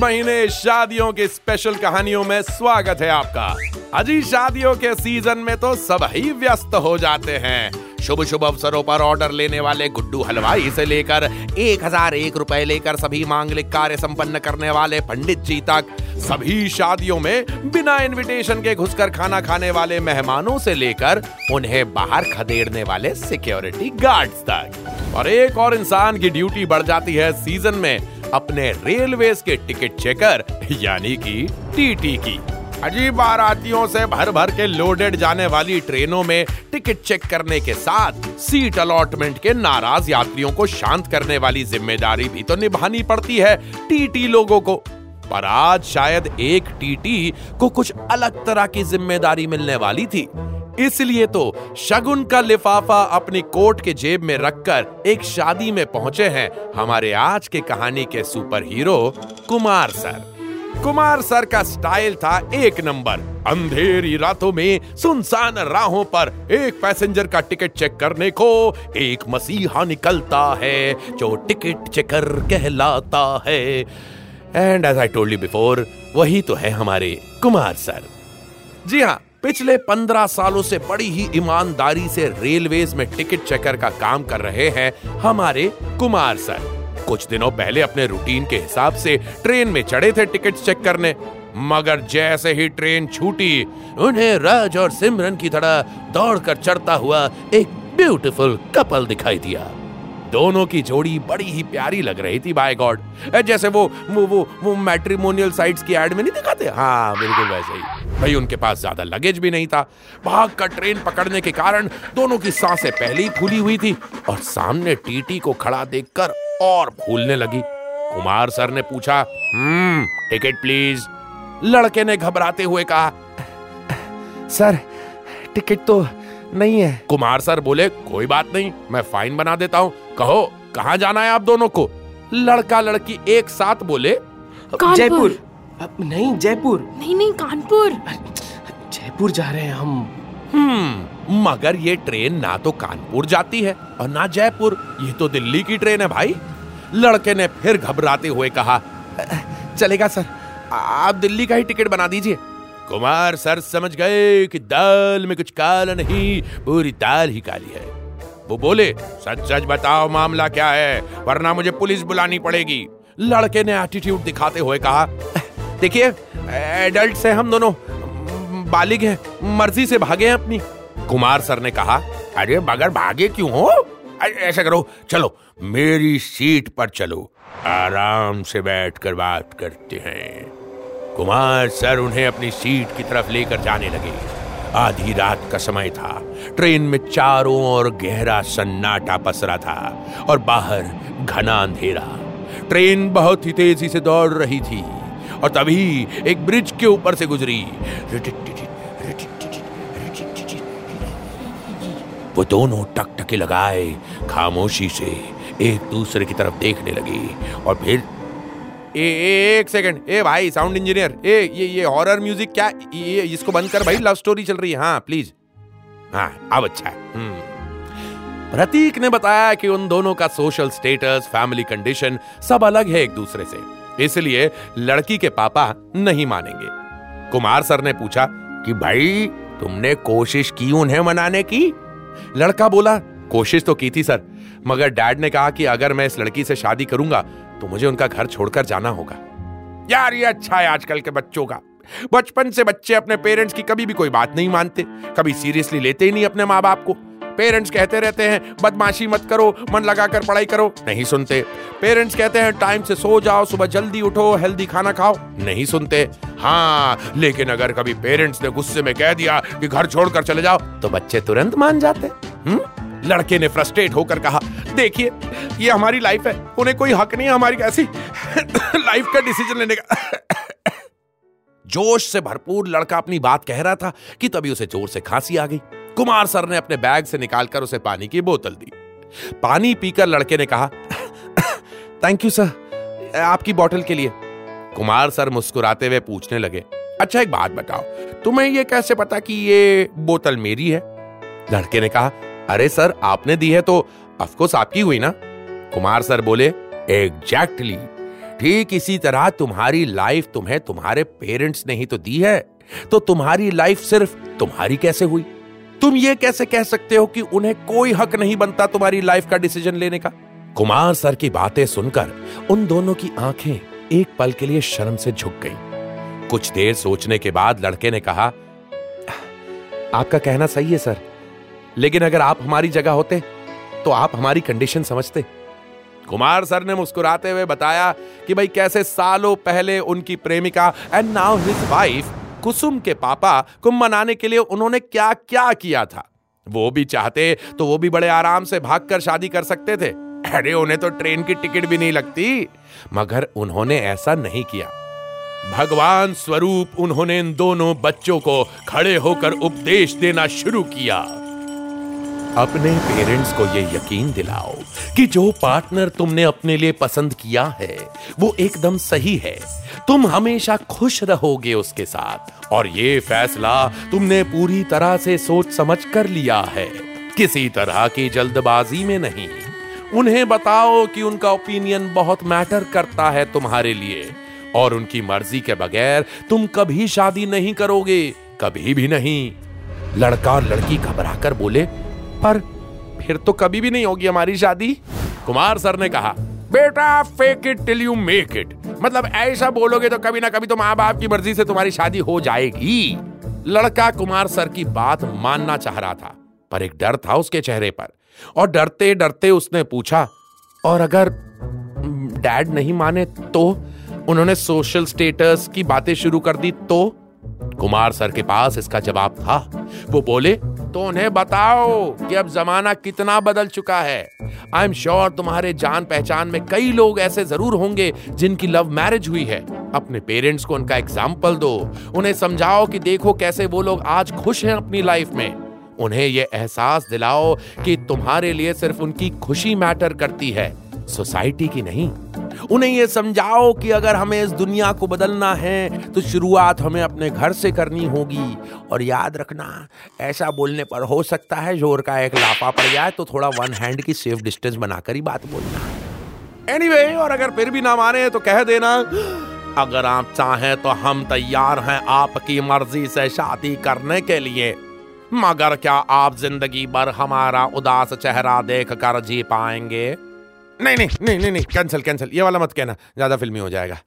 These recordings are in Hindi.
महीने शादियों की स्पेशल कहानियों में स्वागत है आपका। अजी शादियों के सीज़न में तो सब ही व्यस्त हो जाते हैं। शुभ शुभ अवसरों पर ऑर्डर लेने वाले गुड्डू हलवाई से लेकर एक हज़ार एक रुपए लेकर सभी मांगलिक कार्य संपन्न करने वाले पंडित जी तक, सभी शादियों में बिना इनविटेशन के घुसकर खाना खाने वाले मेहमानों से लेकर उन्हें बाहर खदेड़ने वाले सिक्योरिटी गार्ड्स तक। और एक और इंसान की ड्यूटी बढ़ जाती है सीज़न में अपने रेलवे के टिकट चेकर, यानी कि टीटी की। अजीब बारातियों से भर भर के लोडेड जाने वाली ट्रेनों में टिकट चेक करने के साथ सीट अलॉटमेंट के नाराज़ यात्रियों को शांत करने वाली ज़िम्मेदारी भी तो निभानी पड़ती है टीटी लोगों को। पर आज शायद एक टीटी को कुछ अलग तरह की ज़िम्मेदारी मिलने वाली थी। इसलिए तो शगुन का लिफाफा अपनी कोट के जेब में रखकर एक शादी में पहुँचे हैं हमारे आज के कहानी के superhero Kumar sir. Kumar sir का स्टाइल था एक नंबर। अंधेरी रातों में सुनसान राहों पर एक पैसेंजर का टिकट चेक करने को एक मसीहा निकलता है, जो टिकट चेकर कहलाता है। And as I told you before वही तो है हमारे कुमार सर। जी हाँ पिछले पंद्रह सालों से बड़ी ही ईमानदारी से रेलवेज में टिकट चेकर का काम कर रहे हैं हमारे कुमार सर। कुछ दिनों पहले अपने रूटीन के हिसाब से ट्रेन में चढ़े थे टिकट चेक करने। मगर जैसे ही ट्रेन छूटी, उन्हें राज और सिमरन की तरह दौड़कर चढ़ता हुआ एक ब्यूटीफुल कपल दिखाई दिया। दोनों की जोड़ी बड़ी ही प्यारी लग रही थी बाय गॉड जैसे वो वो वो, वो मैट्रिमोनियल साइट्स की एड में नहीं दिखाते? हाँ बिल्कुल वैसे ही। भाई उनके पास ज़्यादा लगेज भी नहीं था। भाग कर ट्रेन पकड़ने के कारण दोनों की साँसें पहले ही फूली हुई थी और सामने टीटी को खड़ा देखकर और फूलने लगी। कुमार सर ने पूछा हम्म टिकट प्लीज़ लड़के ने घबराते हुए कहा सर टिकट तो नहीं है। कुमार सर बोले कोई बात नहीं मैं फाइन बना देता हूँ। कहो कहाँ जाना है आप दोनों को? लड़का लड़की एक साथ बोले जयपुर। नहीं जयपुर। नहीं नहीं कानपुर। जयपुर जा रहे हैं हम। हम्म मगर ये ट्रेन ना तो कानपुर जाती है और ना जयपुर। ये तो दिल्ली की ट्रेन है भाई। लड़के ने फिर घबराते हुए कहा चलेगा सर आप दिल्ली का ही टिकट बना दीजिए। कुमार सर समझ गए कि दाल में कुछ काला नहीं पूरी दाल ही काली है। वो बोले, सच सच बताओ मामला क्या है? वरना मुझे पुलिस बुलानी पड़ेगी. लड़के ने एटीट्यूड दिखाते हुए कहा, देखिए एडल्ट से हम दोनों। बालिग हैं, मर्ज़ी से भागे हैं अपनी. कुमार सर ने कहा, अरे, मगर भागे क्यों हो? ऐसा करो, चलो, मेरी सीट पर चलो। आराम से बैठकर बात करते हैं। कुमार सर उन्हें अपनी सीट की तरफ़ लेकर जाने लगे। आधी रात का समय था। ट्रेन में चारों ओर गहरा सन्नाटा पसरा था और बाहर घना अंधेरा। ट्रेन बहुत ही तेज़ी से दौड़ रही थी और तभी एक ब्रिज के ऊपर से गुजरी। वो दोनों टकटके लगाए, खामोशी से एक दूसरे की तरफ़ देखने लगी और फिर ए, एक सेकंड ए भाई साउंड इंजीनियर ए ये ये हॉरर म्यूज़िक क्या? ये इसको बंद कर भाई लव स्टोरी चल रही है। हाँ प्लीज़ हाँ अब अच्छा है। हम्म। प्रतीक ने बताया कि उन दोनों का सोशल स्टेटस फैमिली कंडीशन सब अलग है एक दूसरे से। इसलिए लड़की के पापा नहीं मानेंगे। कुमार सर ने पूछा कि भाई तुमने कोशिश की उन्हें मनाने की? लड़का बोला कोशिश तो की थी सर। मगर डैड ने कहा कि अगर मैं इस लड़की से शादी करूँगा तो मुझे उनका घर छोड़कर जाना होगा। यार, ये अच्छा है आजकल के बच्चों का। बचपन से बच्चे अपने पेरेंट्स की कभी भी कोई बात नहीं मानते। कभी सीरियसली लेते ही नहीं अपने माँ बाप को। पेरेंट्स कहते रहते हैं, बदमाशी मत करो, मन लगाकर पढ़ाई करो। नहीं सुनते। पेरेंट्स कहते हैं, टाइम से सो जाओ, सुबह जल्दी उठो, हेल्दी खाना खाओ। नहीं सुनते। हाँ लेकिन अगर कभी पेरेंट्स ने गुस्से में कह दिया कि घर छोड़कर चले जाओ तो बच्चे तुरंत मान जाते। हम्म? लड़के ने फ्रस्ट्रेट होकर कहा, देखिए ये हमारी लाइफ है। उन्हें कोई हक नहीं है हमारी ऐसी लाइफ का डिसीज़न लेने का। जोश से भरपूर लड़का अपनी बात कह रहा था कि तभी उसे ज़ोर से खांसी आ गई। कुमार सर ने अपने बैग से निकालकर उसे पानी की बोतल दी। पानी पीकर लड़के ने कहा थैंक यू सर आपकी बोतल के लिए. कुमार सर मुस्कुराते हुए पूछने लगे अच्छा एक बात बताओ, तुम्हें ये कैसे पता कि ये बोतल मेरी है? लड़के ने कहा, अरे सर, आपने दी है तो अफकोर्स आपकी हुई ना? कुमार सर बोले एग्जैक्टली ठीक इसी तरह तुम्हारी लाइफ तुम्हें तुम्हारे पेरेंट्स ने ही तो दी है। तो तुम्हारी लाइफ सिर्फ़ तुम्हारी कैसे हुई? तुम ये कैसे कह सकते हो कि उन्हें कोई हक नहीं बनता तुम्हारी लाइफ का डिसीज़न लेने का? कुमार सर की बातें सुनकर उन दोनों की आँखें एक पल के लिए शर्म से झुक गईं। कुछ देर सोचने के बाद लड़के ने कहा, आपका कहना सही है, सर। लेकिन अगर आप हमारी जगह होते तो आप हमारी कंडीशन समझते। कुमार सर ने मुस्कुराते हुए बताया कि भाई कैसे सालों पहले उनकी प्रेमिका and now his wife Kusum के पापा, को मनाने के लिए उन्होंने क्या क्या किया था। वो भी चाहते तो वो भी बड़े आराम से भागकर शादी कर सकते थे। अरे, उन्हें तो ट्रेन की टिकट भी नहीं लगती। मगर उन्होंने ऐसा नहीं किया। भगवान स्वरूप उन्होंने इन दोनों बच्चों को खड़े होकर उपदेश देना शुरू किया। अपने पेरेंट्स को ये यकीन दिलाओ कि जो पार्टनर तुमने अपने लिए पसंद किया है, वो एकदम सही है। तुम हमेशा खुश रहोगे उसके साथ। और ये फैसला तुमने पूरी तरह से सोच समझ कर लिया है। किसी तरह की जल्दबाजी में नहीं। उन्हें बताओ कि उनका ओपिनियन बहुत मैटर करता है तुम्हारे लिए। और उनकी मर्ज़ी के बगैर तुम कभी शादी नहीं करोगे। कभी भी नहीं। लड़का और लड़की घबराकर बोले पर, फिर तो कभी भी नहीं होगी हमारी शादी। कुमार सर ने कहा, बेटा fake it till you make it मतलब ऐसा बोलोगे तो कभी ना कभी तो माँ बाप की मर्ज़ी से तुम्हारी शादी हो जाएगी। लड़का कुमार सर की बात मानना चाह रहा था, पर एक डर था उसके चेहरे पर। और डरते डरते उसने पूछा, और अगर डैड नहीं माने तो? उन्होंने सोशल स्टेटस की बातें शुरू कर दी तो? कुमार सर के पास इसका जवाब था, वो बोले तो उन्हें बताओ कि अब जमाना कितना बदल चुका है। आई एम श्योर तुम्हारे जान पहचान में कई लोग ऐसे ज़रूर होंगे जिनकी लव मैरिज हुई है। अपने पेरेंट्स को उनका एग्ज़ाम्पल दो। उन्हें समझाओ कि देखो कैसे वो लोग आज खुश हैं अपनी लाइफ में। उन्हें यह एहसास दिलाओ कि तुम्हारे लिए सिर्फ़ उनकी खुशी मैटर करती है। सोसाइटी की नहीं। उन्हें यह समझाओ कि अगर हमें इस दुनिया को बदलना है तो शुरुआत हमें अपने घर से करनी होगी। और याद रखना ऐसा बोलने पर हो सकता है ज़ोर का एक लाफा पड़ जाए तो थोड़ा वन हैंड की सेफ़ डिस्टेंस बनाकर ही बात बोलना। एनीवे anyway, और अगर फिर भी ना माने तो कह देना अगर आप चाहें तो हम तैयार हैं आपकी मर्ज़ी से शादी करने के लिए। मगर क्या आप ज़िंदगी भर हमारा उदास चेहरा देख कर जी पाएँगे? नहीं नहीं नहीं नहीं कैंसिल कैंसिल ये वाला मत कहना, ज़्यादा फिल्मी हो जाएगा.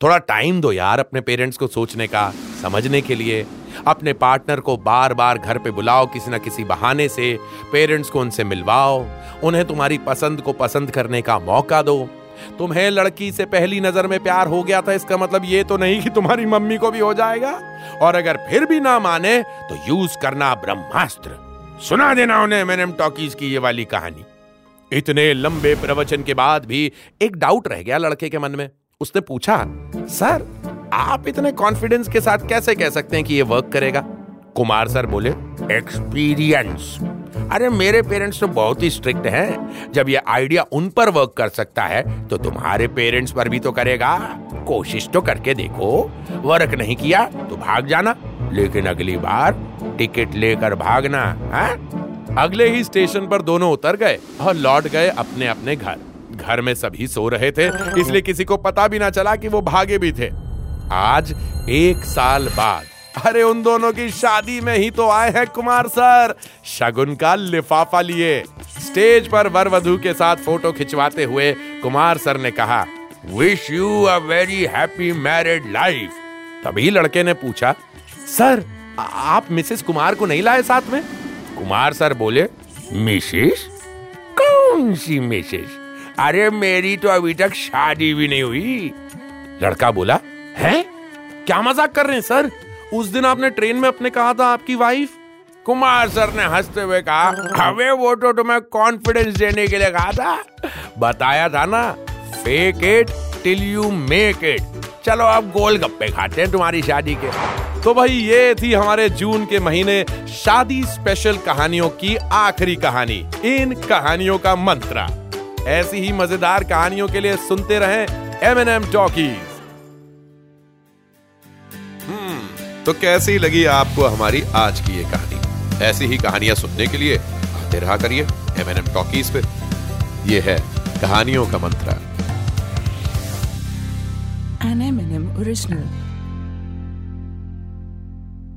थोड़ा टाइम दो यार अपने पेरेंट्स को सोचने का, समझने के लिए. अपने पार्टनर को बार बार घर पे बुलाओ किसी ना किसी बहाने से. पेरेंट्स को उनसे मिलवाओ. उन्हें तुम्हारी पसंद को पसंद करने का मौका दो. तुम्हें लड़की से पहली नज़र में प्यार हो गया था, इसका मतलब ये तो नहीं कि तुम्हारी मम्मी को भी हो जाएगा. और अगर फिर भी ना माने तो यूज़ करना ब्रह्मास्त्र. सुना देना उन्हें मैंने टॉकीज की ये वाली कहानी. इतने लंबे प्रवचन के बाद भी एक डाउट रह गया लड़के के मन में। उसने पूछा, सर, आप इतने कॉन्फिडेंस के साथ कैसे कह सकते हैं कि ये वर्क करेगा? कुमार सर बोले एक्सपीरियंस अरे, मेरे पेरेंट्स तो बहुत ही स्ट्रिक्ट हैं। जब ये आइडिया उन पर वर्क कर सकता है तो तुम्हारे पेरेंट्स पर भी तो करेगा। कोशिश तो करके देखो। वर्क नहीं किया तो भाग जाना। लेकिन अगली बार टिकट लेकर भागना है हाँ? अगले ही स्टेशन पर दोनों उतर गए और लौट गए अपने अपने घर। घर में सभी सो रहे थे, इसलिए किसी को पता भी ना चला कि वो भागे भी थे। आज एक साल बाद, अरे उन दोनों की शादी में ही तो आए हैं कुमार सर। शगुन का लिफाफा लिए, स्टेज पर वर वधु के साथ फ़ोटो खिंचवाते हुए कुमार सर ने कहा wish you a very happy married life तभी लड़के ने पूछा, सर आप मिसेस कुमार को नहीं लाए साथ में? कुमार सर बोले, मिसेस? कौन सी मिसेस? अरे मेरी तो अभी तक शादी भी नहीं हुई। लड़का बोला, है? क्या मज़ाक कर रहे हैं, सर? उस दिन आपने ट्रेन में अपने कहा था आपकी वाइफ कुमार सर ने हँसते हुए कहा, हमें वो तो तुम्हें कॉन्फिडेंस देने के लिए कहा था। बताया था ना fake it till you make it चलो अब गोल गप्पे खाते हैं तुम्हारी शादी के। तो भाई ये थी हमारे जून के महीने शादी स्पेशल कहानियों की आखिरी कहानी इन कहानियों का मंत्रा। ऐसी ही मज़ेदार कहानियों के लिए सुनते रहें एम एन एम टॉकीज तो कैसी लगी आपको हमारी आज की ये कहानी? ऐसी ही कहानियाँ सुनने के लिए आते रहा करिए एम एन एम टॉकीज पे। ये है कहानियों का मंत्रा। An M&M original.